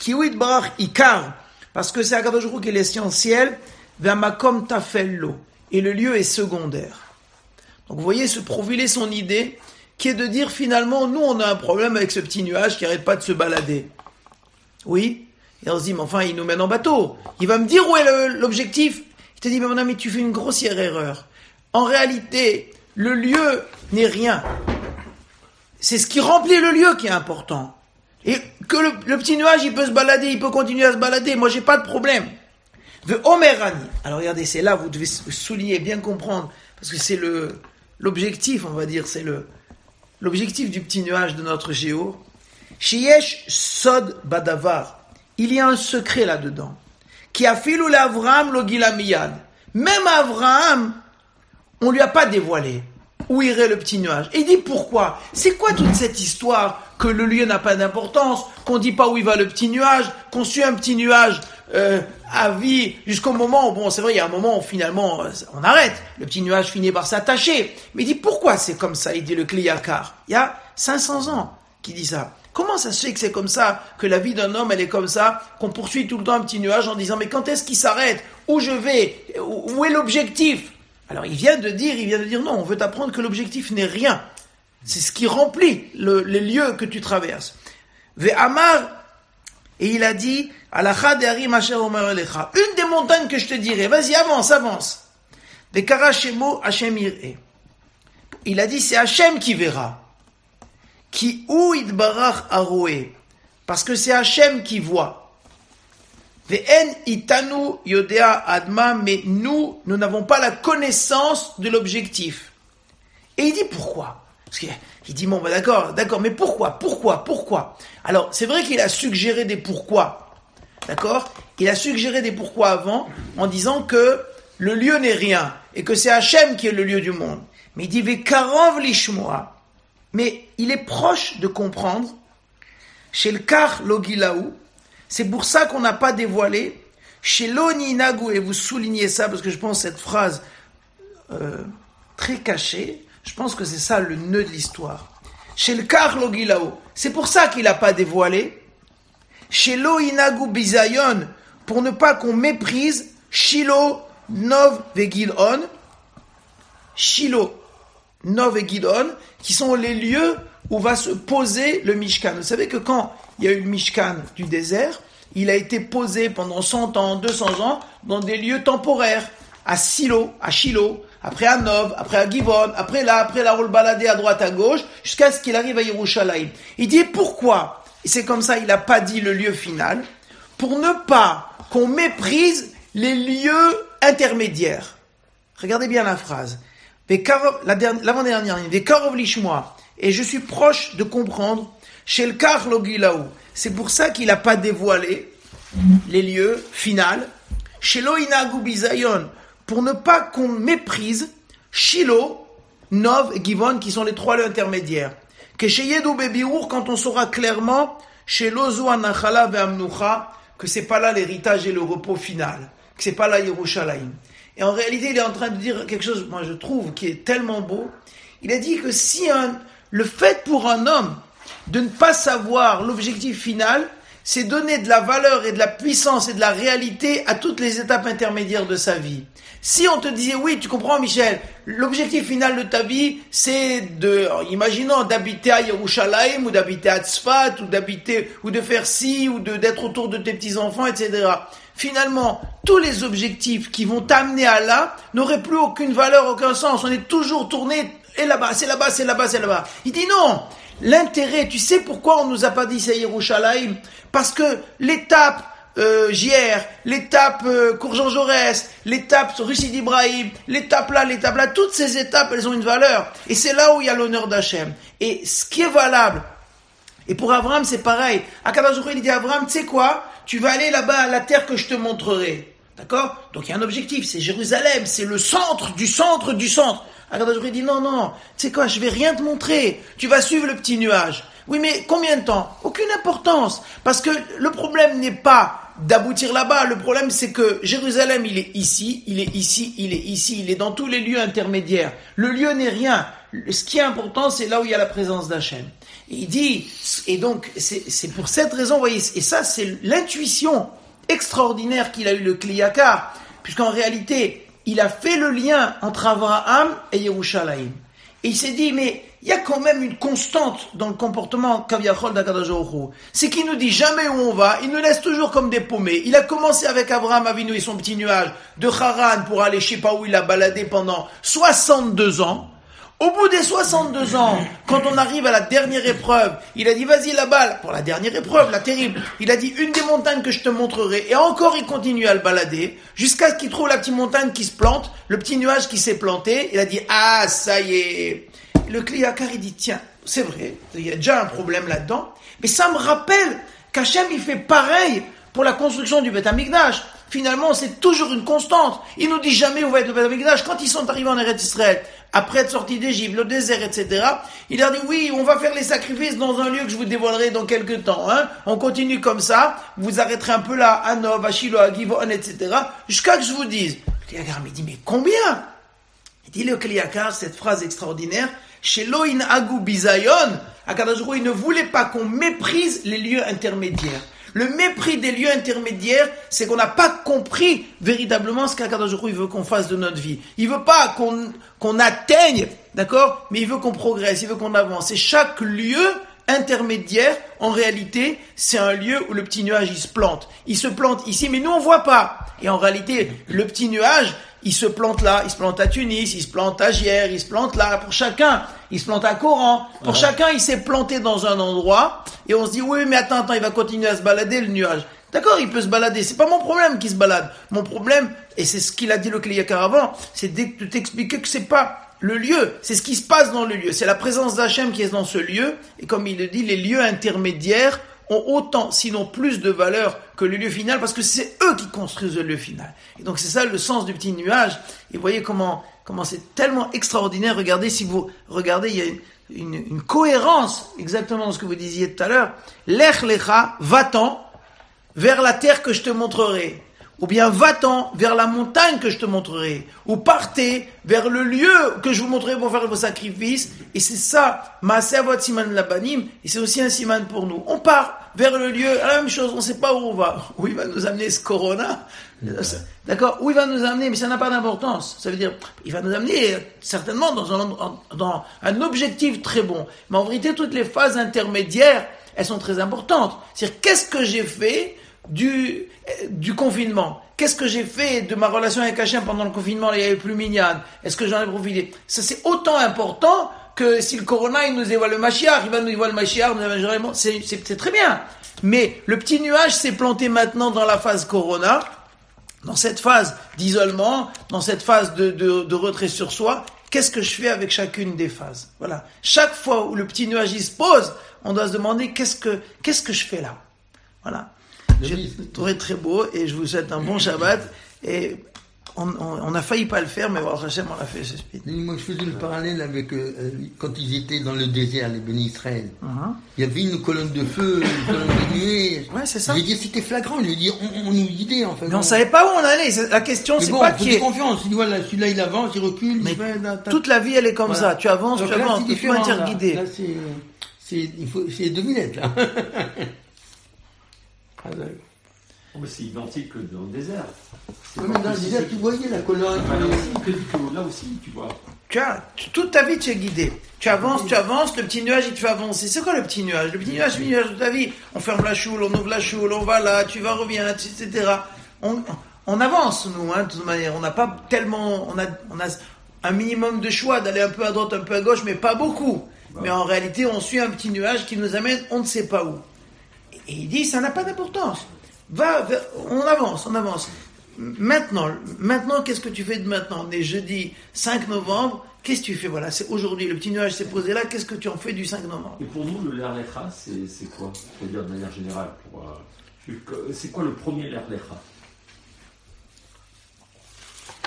kiwit barach ikar, parce que c'est Akadosh qui est l'essentiel, Vamakom tafello. Et le lieu est secondaire. Donc vous voyez se profiler son idée qui est de dire finalement, nous on a un problème avec ce petit nuage qui arrête pas de se balader. Oui Et on se dit, mais enfin il nous mène en bateau. Il va me dire où est l'objectif. Il te dit, mais mon ami, tu fais une grossière erreur. En réalité, le lieu n'est rien. C'est ce qui remplit le lieu qui est important. Et que le, le, petit nuage, il peut se balader, il peut continuer à se balader. Moi, j'ai pas de problème. De Omerani. Alors regardez, c'est là, vous devez souligner, bien comprendre, parce que c'est l'objectif, on va dire, c'est l'objectif du petit nuage de notre géo. Shiesh sod badavar. Il y a un secret là-dedans. Qui a filou l'Avram lo gilamiyad. Même Avraham, on lui a pas dévoilé où irait le petit nuage. Et il dit pourquoi? C'est quoi toute cette histoire que le lieu n'a pas d'importance, qu'on dit pas où il va le petit nuage, qu'on suit un petit nuage euh, à vie jusqu'au moment où, bon, c'est vrai, il y a un moment où finalement euh, on arrête, le petit nuage finit par s'attacher. Mais il dit pourquoi c'est comme ça Il dit le Kliyakar. Il y a 500 ans qui dit ça. Comment ça se fait que c'est comme ça, que la vie d'un homme, elle est comme ça, qu'on poursuit tout le temps un petit nuage en disant, mais quand est-ce qu'il s'arrête? Où je vais? Où est l'objectif? Alors il vient de dire, il vient de dire, non, on veut t'apprendre que l'objectif n'est rien. C'est ce qui remplit les lieux que tu traverses. Ve Amar, et il a dit, une des montagnes que je te dirai, vas-y, avance, avance. Il a dit, c'est Hachem qui verra. Qui ou aroé. Parce que c'est Hachem qui voit. Itanu yodea adma, mais nous, nous n'avons pas la connaissance de l'objectif. Et il dit pourquoi? Parce qu'il dit, bon, bah d'accord, d'accord, mais pourquoi Pourquoi Pourquoi? Alors, c'est vrai qu'il a suggéré des pourquoi. D'accord? Il a suggéré des pourquoi avant, en disant que le lieu n'est rien, et que c'est Hachem qui est le lieu du monde. Mais il dit, Ve'karov lishmoa. Mais il est proche de comprendre, chez le Kar Logilaou, c'est pour ça qu'on n'a pas dévoilé, chez l'Oni Nagu, et vous soulignez ça parce que je pense cette phrase euh, très cachée, je pense que c'est ça le nœud de l'histoire. Chez le Logilaou, c'est pour ça qu'il n'a pas dévoilé, chez l'Oinagu Bizayon, pour ne pas qu'on méprise Shilo, Nov, et Gidon, qui sont les lieux où va se poser le Mishkan. Vous savez que quand il y a eu le Mishkan du désert, il a été posé pendant 100 ans, 200 ans, dans des lieux temporaires, à Silo, à Shiloh, après à Nov, après à Givon, après là, après la roule baladé à droite, à gauche, jusqu'à ce qu'il arrive à Yerushalayim. Il dit pourquoi? C'est comme ça, il n'a pas dit le lieu final, pour ne pas qu'on méprise les lieux intermédiaires. Regardez bien la phrase l'avant-dernière ligne, et je suis proche de comprendre, chez le. C'est pour ça qu'il n'a pas dévoilé les lieux finaux, chez Loinagu Bizayon, pour ne pas qu'on méprise Shilo, Nov et Givon, qui sont les trois lieux intermédiaires. Que chez Yedou quand on saura clairement, chez Lozo Anachala Amnucha, que c'est pas là l'héritage et le repos final, que c'est pas là Yerushalayim. Et en réalité, il est en train de dire quelque chose, moi je trouve, qui est tellement beau. Il a dit que si un, le fait pour un homme de ne pas savoir l'objectif final, c'est donner de la valeur et de la puissance et de la réalité à toutes les étapes intermédiaires de sa vie. Si on te disait, oui, tu comprends, Michel, l'objectif final de ta vie, c'est de, imaginons, d'habiter à Yerushalayim, ou d'habiter à Tzfat, ou d'habiter, ou de faire ci, ou de, d'être autour de tes petits-enfants, etc finalement, tous les objectifs qui vont t'amener à là n'auraient plus aucune valeur, aucun sens. On est toujours tourné, et là-bas, c'est là-bas, c'est là-bas, c'est là-bas. Il dit non, l'intérêt, tu sais pourquoi on nous a pas dit c'est Yerushalayim? Parce que l'étape euh, JR, l'étape euh, Courjean Jaurès, l'étape Russie d'Ibrahim, l'étape là, l'étape là, toutes ces étapes, elles ont une valeur. Et c'est là où il y a l'honneur d'Hachem. Et ce qui est valable, et pour Abraham, c'est pareil. Akadosh il dit à Abraham, tu sais quoi? Tu vas aller là-bas à la terre que je te montrerai. D'accord? Donc il y a un objectif, c'est Jérusalem, c'est le centre du centre du centre. J'aurais dit non, non, tu sais quoi, je vais rien te montrer. Tu vas suivre le petit nuage. Oui, mais combien de temps? Aucune importance. Parce que le problème n'est pas d'aboutir là-bas. Le problème, c'est que Jérusalem, il est ici, il est ici, il est ici, il est dans tous les lieux intermédiaires. Le lieu n'est rien. Ce qui est important, c'est là où il y a la présence d'Hachem. Il dit, et donc c'est pour cette raison, voyez, et ça c'est l'intuition extraordinaire qu'il a eu le Kliyakar, puisqu'en réalité, il a fait le lien entre Abraham et Yerushalayim. Et il s'est dit, mais il y a quand même une constante dans le comportement Kaviachol d'Akadosh C'est qu'il nous dit jamais où on va, il nous laisse toujours comme des paumés. Il a commencé avec Abraham Avinu et son petit nuage de Haran pour aller je sais pas où il a baladé pendant 62 ans. Au bout des 62 ans, quand on arrive à la dernière épreuve, il a dit vas-y la balle, pour la dernière épreuve, la terrible, il a dit une des montagnes que je te montrerai, et encore il continue à le balader, jusqu'à ce qu'il trouve la petite montagne qui se plante, le petit nuage qui s'est planté, il a dit ah ça y est. Le Kliyakar il dit tiens, c'est vrai, il y a déjà un problème là-dedans, mais ça me rappelle qu'Hachem il fait pareil pour la construction du Beth Amikdash. Finalement, c'est toujours une constante. Il nous dit jamais où va être le Beth Amikdash. Quand ils sont arrivés en Eretz Israël, après être sortis d'Égypte, le désert, etc., il leur dit oui, on va faire les sacrifices dans un lieu que je vous dévoilerai dans quelques temps. Hein. On continue comme ça, vous arrêterez un peu là, à Nov, à Shiloh, à Givon, etc., jusqu'à que je vous dise. Le Kliyakar me dit, mais combien? Il dit le Kliyakar, cette phrase extraordinaire, chez Loin Agu Bizayon, Akadajro, il ne voulait pas qu'on méprise les lieux intermédiaires. Le mépris des lieux intermédiaires, c'est qu'on n'a pas compris véritablement ce qu'Akadosh il veut qu'on fasse de notre vie. Il veut pas qu'on qu'on atteigne, d'accord? Mais il veut qu'on progresse, il veut qu'on avance. Et chaque lieu intermédiaire, en réalité, c'est un lieu où le petit nuage, il se plante. Il se plante ici, mais nous, on voit pas. Et en réalité, le petit nuage, il se plante là, il se plante à Tunis, il se plante à Gier, il se plante là, pour chacun, il se plante à Coran, pour chacun, il s'est planté dans un endroit, et on se dit, oui, mais attends, attends, il va continuer à se balader, le nuage. D'accord, il peut se balader, c'est pas mon problème qu'il se balade. Mon problème, et c'est ce qu'il a dit le Kliyakar avant, c'est de t'expliquer que c'est pas le lieu, c'est ce qui se passe dans le lieu, c'est la présence d'Hachem qui est dans ce lieu, et comme il le dit, les lieux intermédiaires ont autant, sinon plus de valeur que le lieu final, parce que c'est eux qui construisent le lieu final. Et donc c'est ça le sens du petit nuage. Et voyez comment comment c'est tellement extraordinaire. Regardez, si vous regardez, il y a une, une, cohérence, exactement dans ce que vous disiez tout à l'heure. Lech lecha, va-t'en vers la terre que je te montrerai. Ou bien va-t'en vers la montagne que je te montrerai. Ou partez vers le lieu que je vous montrerai pour faire vos sacrifices. Et c'est ça, votre siman labanim. Et c'est aussi un siman pour nous. On part vers le lieu, la même chose, on ne sait pas où on va. Où il va nous amener ce corona. D'accord Où il va nous amener, mais ça n'a pas d'importance. Ça veut dire, il va nous amener certainement dans un, dans un objectif très bon. Mais en vérité, toutes les phases intermédiaires, elles sont très importantes. C'est-à-dire, qu'est-ce que j'ai fait du, confinement. Qu'est-ce que j'ai fait de ma relation avec Hachem pendant le confinement Il y avait plus mignonne. Est-ce que j'en ai profité? Ça, c'est autant important que si le corona, il nous dévoile le Mashiach, il va nous dévoiler le Mashiach, c'est très bien. Mais le petit nuage s'est planté maintenant dans la phase corona, dans cette phase d'isolement, dans cette phase de, de, de retrait sur soi. Qu'est-ce que je fais avec chacune des phases? Voilà. Chaque fois où le petit nuage il se pose, on doit se demander qu'est-ce que qu'est-ce que je fais là? Voilà. J'ai trouvé très beau et je vous souhaite un bon Shabbat. Et on, on, a failli pas le faire, mais voilà, Hachem, on l'a fait, c'est Moi, je faisais le parallèle avec euh, quand ils étaient dans le désert, les bénis Israël. Uh-huh. Il y avait une colonne de feu, une colonne de nuée. Ouais, c'est ça. Je dire, c'était flagrant. Je veux dire, on, on, nous guidait, en fait. Mais on, savait pas où on allait. La question, c'est bon, pas qui est. confiance. Voilà, celui-là, il avance, il recule. Mais toute la vie, elle est comme ça. Tu avances, tu avances. Peux être guidé. Là, c'est, c'est, il faut, c'est là. ah, Oh, c'est identique que dans le désert. dans le désert, tu voyais la colonne. là, aussi, là aussi, tu vois. Tu as, toute ta vie, tu es guidé. Tu avances, tu avances, le petit nuage, il te fait avancer. C'est quoi le petit nuage? Le petit nuage, c'est le nuage de ta vie. On ferme la choule, on ouvre la choule, on va là, tu vas, reviens, etc. On, on avance, nous, hein, de toute manière. On n'a pas tellement. On a, on a un minimum de choix d'aller un peu à droite, un peu à gauche, mais pas beaucoup. Bah. Mais en réalité, on suit un petit nuage qui nous amène on ne sait pas où. Et il dit, ça n'a pas d'importance. Va, on avance, on avance. Maintenant, maintenant, qu'est-ce que tu fais de maintenant? On est jeudi 5 novembre. Qu'est-ce que tu fais? Voilà, c'est aujourd'hui. Le petit nuage s'est posé là. Qu'est-ce que tu en fais du 5 novembre? Et pour nous, le l'air c'est quoi? C'est-à-dire de manière générale, euh, c'est quoi le premier l'air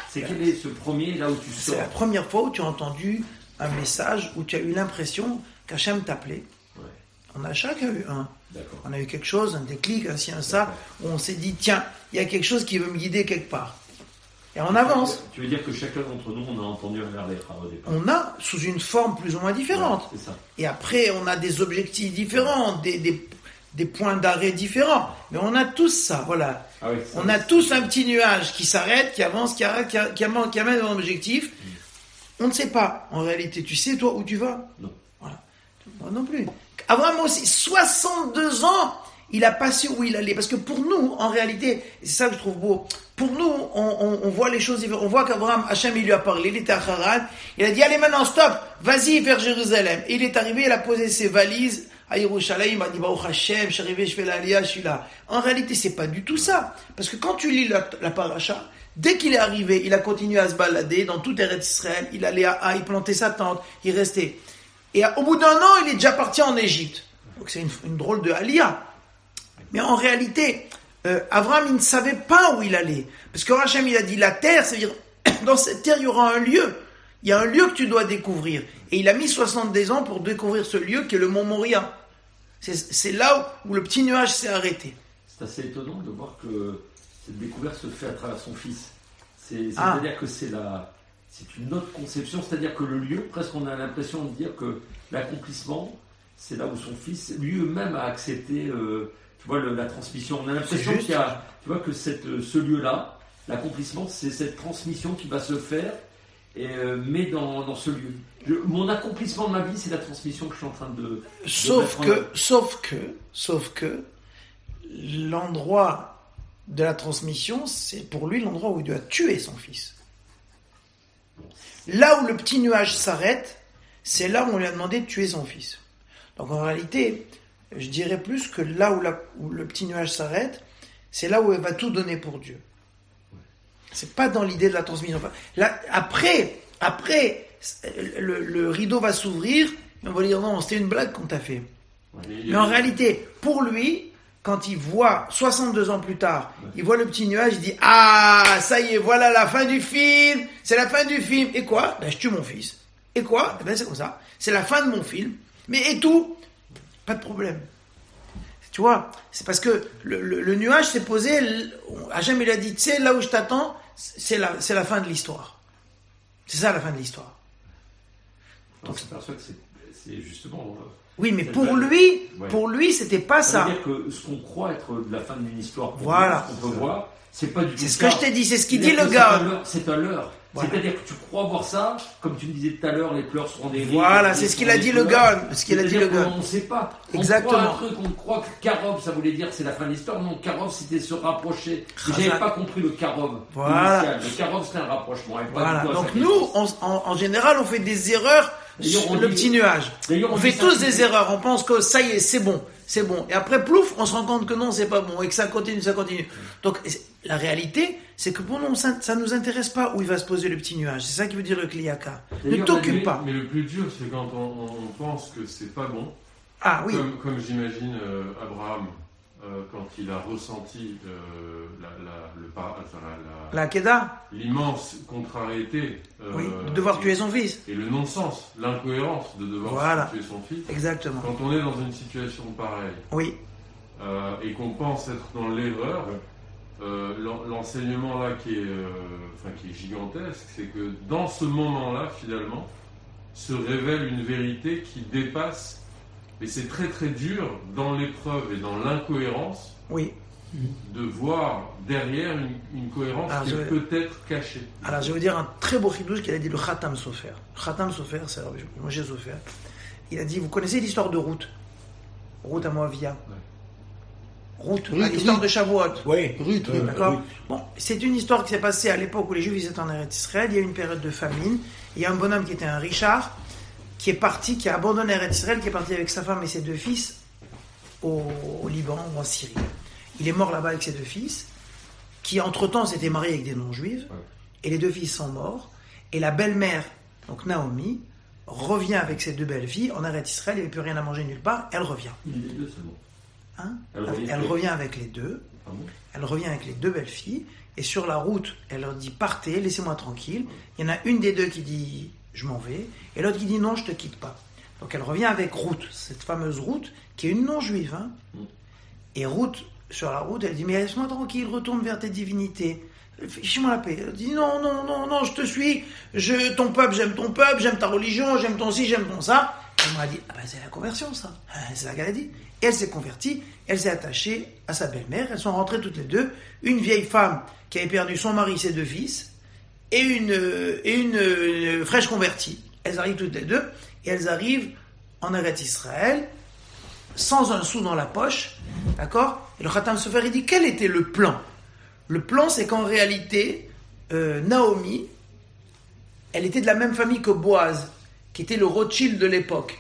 C'est quel est ce premier là où tu sors C'est la première fois où tu as entendu un message où tu as eu l'impression qu'Hachem t'appelait. On a chacun eu un. On a eu quelque chose, un déclic, un ci, un ça, où on s'est dit, tiens, il y a quelque chose qui veut me guider quelque part. Et on avance. Tu veux dire que chacun d'entre nous, on a entendu un verre au départ On a, sous une forme plus ou moins différente. Et après, on a des objectifs différents, des, des, points d'arrêt différents. Mais on a tous ça, voilà. Ah on a tous un petit nuage qui s'arrête, qui avance, qui arrête, qui, amène un objectif. Mm. On ne sait pas. En réalité, tu sais, toi, où tu vas? Non. Voilà. Moi non plus. Abraham aussi, 62 ans, il a passé où il allait. Parce que pour nous, en réalité, c'est ça que je trouve beau, pour nous, on, voit les choses, on voit qu'Abraham, Hachem, il lui a parlé, il était à Haran, il a dit, allez maintenant, stop, vas-y vers Jérusalem. Et il est arrivé, il a posé ses valises à Yerushalayim, il m'a dit, Baruch Hachem, je suis arrivé, je fais l'aliyah, je suis là. En réalité, c'est pas du tout ça. Parce que quand tu lis la, la paracha, dès qu'il est arrivé, il a continué à se balader dans tout Eretz Israël, il allait à, à- il plantait sa tente, il restait. Et au bout d'un an, il est déjà parti en Égypte. Donc c'est une, une drôle de aliyah. Mais en réalité, euh, Abraham, il ne savait pas où il allait. Parce que Hachem, il a dit la terre, c'est-à-dire, dans cette terre, il y aura un lieu. Il y a un lieu que tu dois découvrir. Et il a mis 70 ans pour découvrir ce lieu qui est le mont Moria. C'est- là où, où le petit nuage s'est arrêté. C'est assez étonnant de voir que cette découverte se fait à travers son fils. Ah. C'est-à-dire que c'est la, c'est une autre conception, c'est-à-dire que le lieu, presque on a l'impression de dire que l'accomplissement, c'est là où son fils lui-même a accepté, euh, tu vois, le- la transmission. On a l'impression qu'il y a, tu vois, que cette, euh, ce lieu-là, l'accomplissement, c'est cette transmission qui va se faire, et, euh, mais dans, dans ce lieu. Je- mon accomplissement de ma vie, c'est la transmission que je suis en train de. Sauf en que, sauf que, sauf que, l'endroit de la transmission, c'est pour lui l'endroit où il doit tuer son fils. Là où le petit nuage s'arrête, c'est là où on lui a demandé de tuer son fils. Donc en réalité, je dirais plus que là où, la- où le petit nuage s'arrête, c'est là où elle va tout donner pour Dieu. C'est pas dans l'idée de la transmission. Là, après, après, le, le rideau va s'ouvrir, et on va dire non, c'était une blague qu'on t'a fait. Mais en réalité, pour lui, quand il voit 62 ans plus tard, il voit le petit nuage, il dit ah ça y est, voilà la fin du film, c'est la fin du film. Et quoi? Ben je tue mon fils. Et quoi? Eh ben c'est comme ça, c'est la fin de mon film. Mais et tout? Pas de problème. Tu vois, c'est parce que le, le- nuage s'est posé. Hachem il a dit, tu sais, là où je t'attends, c'est la, c'est la fin de l'histoire. C'est ça la fin de l'histoire. On s'aperçoit que c'est- c'est justement. euh, Oui, mais pour lui, Ouais. pour lui, c'était pas Ça ça. veut dire que ce qu'on croit être de la fin d'une histoire, pour Voilà. nous, ce qu'on peut voir, c'est pas du tout C'est ce que je t'ai dit, c'est ce qu'il dit C'est-à-dire le gars. c'est leurre. Voilà. C'est-à-dire que tu crois voir ça, comme tu me disais tout à l'heure, les pleurs seront des Voilà, c'est ce qu'il a dit le gars, ce qu'il a dit C'est-à-dire le gars. qu'on ne sait pas. On Exactement. croit un truc, on croit que Karov, ça voulait dire c'est la fin de l'histoire. Non, Karov, c'était se rapprocher. J'avais pas compris le Karov. Voilà. initial. Le Karov, c'était un rapprochement. pas Voilà. Donc nous, on- en, en général, on fait des erreurs on le dit- petit nuage. On on fait tous des erreurs. On pense que ça y est, c'est bon, c'est bon. Et après, plouf, on se rend compte que non, c'est pas bon et que ça continue, ça continue. Donc la réalité, c'est que pour nous, ça, ça nous intéresse pas où il va se poser le petit nuage. C'est ça qui veut dire le kliyaka. Ne t'occupe pas. Mais le plus dur, c'est quand on, on pense que c'est pas bon, Ah oui. comme, comme j'imagine euh, Abraham, euh, quand il a ressenti euh, la, la- le par- enfin, la- la- La Keda, l'immense contrariété euh, oui, de devoir et, tuer son fils. et le non-sens, l'incohérence de devoir Voilà. tuer son fils. Exactement. Quand on est dans une situation pareille Oui. et qu'on pense être dans l'erreur, l'en- l'enseignement là qui est, enfin, qui est gigantesque, c'est que dans ce moment-là, finalement, se révèle une vérité qui dépasse, et c'est très très dur dans l'épreuve et dans l'incohérence Oui. de voir derrière une, une cohérence Alors, qui je est vais- peut-être cachée. Alors, je vais vous dire un très beau chidouche qu'il a dit le Khatam Sofer. Khatam Sofer, c'est Moshe Sofer. Il a dit, vous connaissez l'histoire de Ruth? Ruth à Moavia. Ruth, Ruth, l'histoire Ruth. de Shavuot. Oui. Ruth, Euh, D'accord? Oui. Bon, c'est une histoire qui s'est passée à l'époque où les Juifs étaient en Eretz Israël. Il y a eu une période de famine. Il y a un bonhomme qui était un Richard qui est parti, qui a abandonné Eretz Israël, qui est parti avec sa femme et ses deux fils au, au Liban ou en Syrie. Il est mort là-bas avec ses deux fils, qui entre-temps s'étaient mariés avec des non-juifs. Et les deux fils sont morts. Et la belle-mère, donc Naomi, revient avec ses deux belles-filles en Eretz Israël. Il n'y avait plus rien à manger nulle part. Elle revient. Les deux. Hein Elle revient elle avec- revient avec les deux. Ah Elle revient avec les deux belles filles et sur la route, elle leur dit partez, laissez-moi tranquille. Il y en a une des deux qui dit je m'en vais et l'autre qui dit non, je te quitte pas. Donc elle revient avec Ruth, cette fameuse Ruth qui est une non-juive. hein. Mm. Et Ruth, sur la route, elle dit mais laisse-moi tranquille, retourne vers tes divinités. Fiche-moi la paix. Elle dit non, non, non, non, je te suis. Je, ton peuple, j'aime ton peuple, j'aime ta religion, j'aime ton ci, j'aime ton ça. Elle m'a dit ah ben c'est la conversion ça. C'est ça qu'elle a dit. Et elle s'est convertie, elle s'est attachée à sa belle-mère. Elles sont rentrées toutes les deux. Une vieille femme qui avait perdu son mari, ses deux fils, et une, et une fraîche convertie. Elles arrivent toutes les deux et elles arrivent en Eretz Israël sans un sou dans la poche D'accord? Et le Khatam Sofer, il dit quel était le plan? Le plan, c'est qu'en réalité, euh, Naomi, elle était de la même famille que Boaz, qui était le Rothschild de l'époque.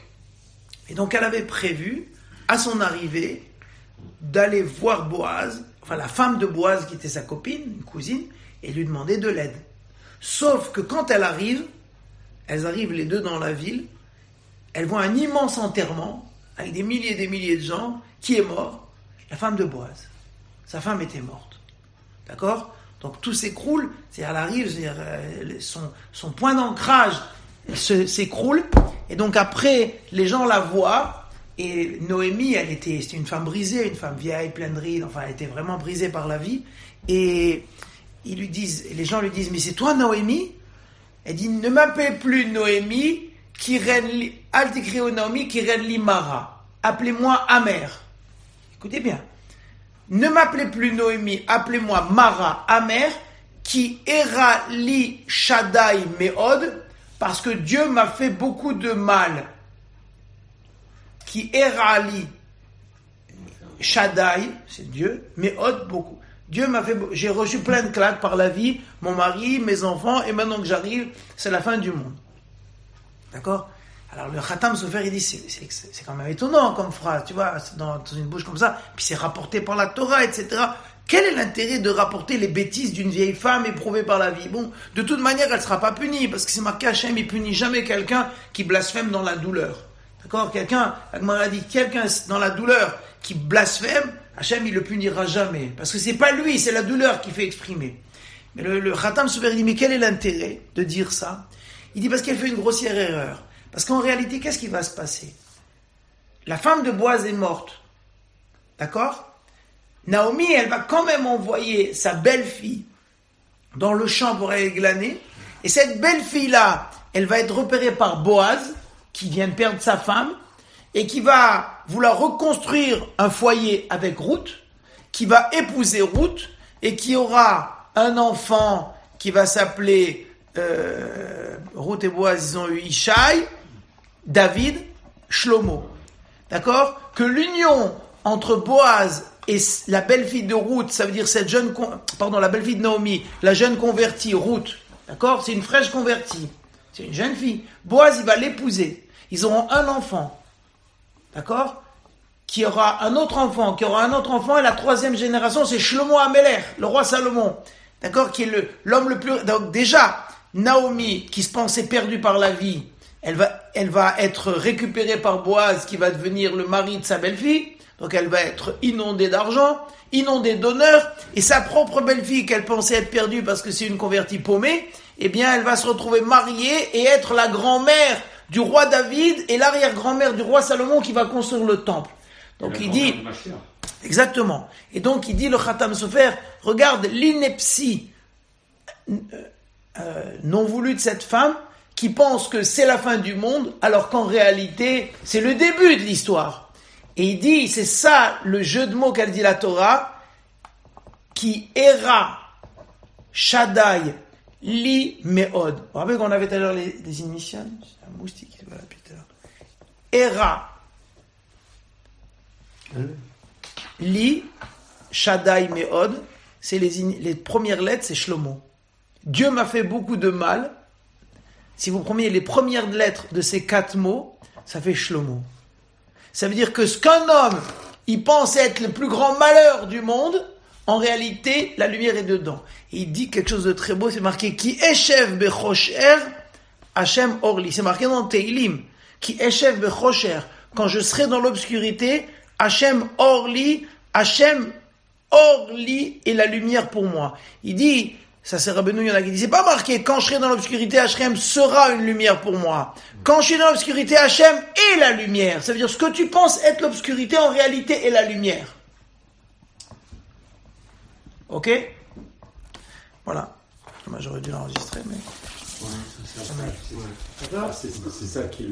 Et donc elle avait prévu, à son arrivée, d'aller voir Boaz, enfin la femme de Boaz qui était sa copine, une cousine, et lui demander de l'aide. Sauf que quand elle arrive, elles arrivent les deux dans la ville, elles voient un immense enterrement avec des milliers et des milliers de gens. Qui est mort La femme de Boaz. Sa femme était morte. D'accord? Donc tout s'écroule, c'est-à-dire elle arrive, euh, son, point d'ancrage s'écroule, et donc après, les gens la voient, et Noémie, elle était, c'était une femme brisée, une femme vieille, pleine de rides, enfin, elle était vraiment brisée par la vie, et ils lui disent, les gens lui disent, mais c'est toi Noémie? Elle dit, ne m'appelez plus Noémie, qui au Naomi, qui li Mara. Appelez-moi Amer. Écoutez bien. Ne m'appelez plus Noémie, appelez-moi Mara Amer, qui era li Shaddai Meod, parce que Dieu m'a fait beaucoup de mal. Qui era li Shaddai, c'est Dieu, Meod beaucoup. Dieu m'a fait, j'ai reçu plein de claques par la vie, mon mari, mes enfants, et maintenant que j'arrive, c'est la fin du monde. D'accord? Alors le Khatam Sofer, il dit, c'est, quand même étonnant comme phrase, tu vois, dans, une bouche comme ça, puis c'est rapporté par la Torah, etc. Quel est l'intérêt de rapporter les bêtises d'une vieille femme éprouvée par la vie? Bon, de toute manière, elle ne sera pas punie, parce que c'est marqué Hachem, il punit jamais quelqu'un qui blasphème dans la douleur. D'accord? Quelqu'un, Agmara dit, quelqu'un dans la douleur qui blasphème, Hachem, il le punira jamais. Parce que c'est pas lui, c'est la douleur qui fait exprimer. Mais le, le Khatam Sofer dit, mais quel est l'intérêt de dire ça? Il dit parce qu'elle fait une grossière erreur. Parce qu'en réalité, qu'est-ce qui va se passer? La femme de Boaz est morte. D'accord? Naomi, elle va quand même envoyer sa belle-fille dans le champ pour aller glaner. Et cette belle-fille-là, elle va être repérée par Boaz, qui vient de perdre sa femme, et qui va vouloir reconstruire un foyer avec Ruth, qui va épouser Ruth, et qui aura un enfant qui va s'appeler euh, Ruth et Boaz, ils ont eu Ishaï, David, Shlomo. D'accord? Que l'union entre Boaz et la belle-fille de Ruth, ça veut dire cette jeune, pardon, la belle-fille de Naomi, la jeune convertie, Ruth, d'accord? C'est une fraîche convertie. C'est une jeune fille. Boaz, il va l'épouser. Ils auront un enfant. D'accord? Qui aura un autre enfant, qui aura un autre enfant, et la troisième génération, c'est Shlomo Ameler, le roi Salomon. D'accord? Qui est le, l'homme le plus. Donc, déjà, Naomi, qui se pensait perdue par la vie, elle va, elle va être récupérée par Boaz, qui va devenir le mari de sa belle-fille. Donc, elle va être inondée d'argent, inondée d'honneur, et sa propre belle-fille, qu'elle pensait être perdue parce que c'est une convertie paumée, eh bien, elle va se retrouver mariée et être la grand-mère du roi David et l'arrière-grand-mère du roi Salomon qui va construire le temple. Donc il dit, exactement. Et donc il dit le Khatam Sofer, regarde l'ineptie euh, non voulue de cette femme qui pense que c'est la fin du monde, alors qu'en réalité c'est le début de l'histoire. Et il dit, c'est ça le jeu de mots qu'elle dit la Torah, qui era Shaddai li meod. Vous vous rappelez qu'on avait tout à l'heure les, les initiales Moustique, Peter. Era. Li, Shaddai meod, c'est les, les premières lettres, c'est Shlomo. Dieu m'a fait beaucoup de mal. Si vous prenez les premières lettres de ces quatre mots, ça fait Shlomo. Ça veut dire que ce qu'un homme, il pense être le plus grand malheur du monde, en réalité, la lumière est dedans. Et il dit quelque chose de très beau, c'est marqué Qui Eshev Bechosher Hashem Orli. C'est marqué dans Teilim. Qui Eshev Bechosher. Quand je serai dans l'obscurité, Hashem Orli, Hashem Orli est la lumière pour moi. Il dit, ça c'est Rabbeinu Yonah qui dit, c'est pas marqué quand je serai dans l'obscurité, Hashem sera une lumière pour moi. Quand je suis dans l'obscurité, Hashem est la lumière. Ça veut dire ce que tu penses être l'obscurité, en réalité est la lumière. Ok? Voilà. J'aurais dû l'enregistrer, mais. C'est ça. Qui est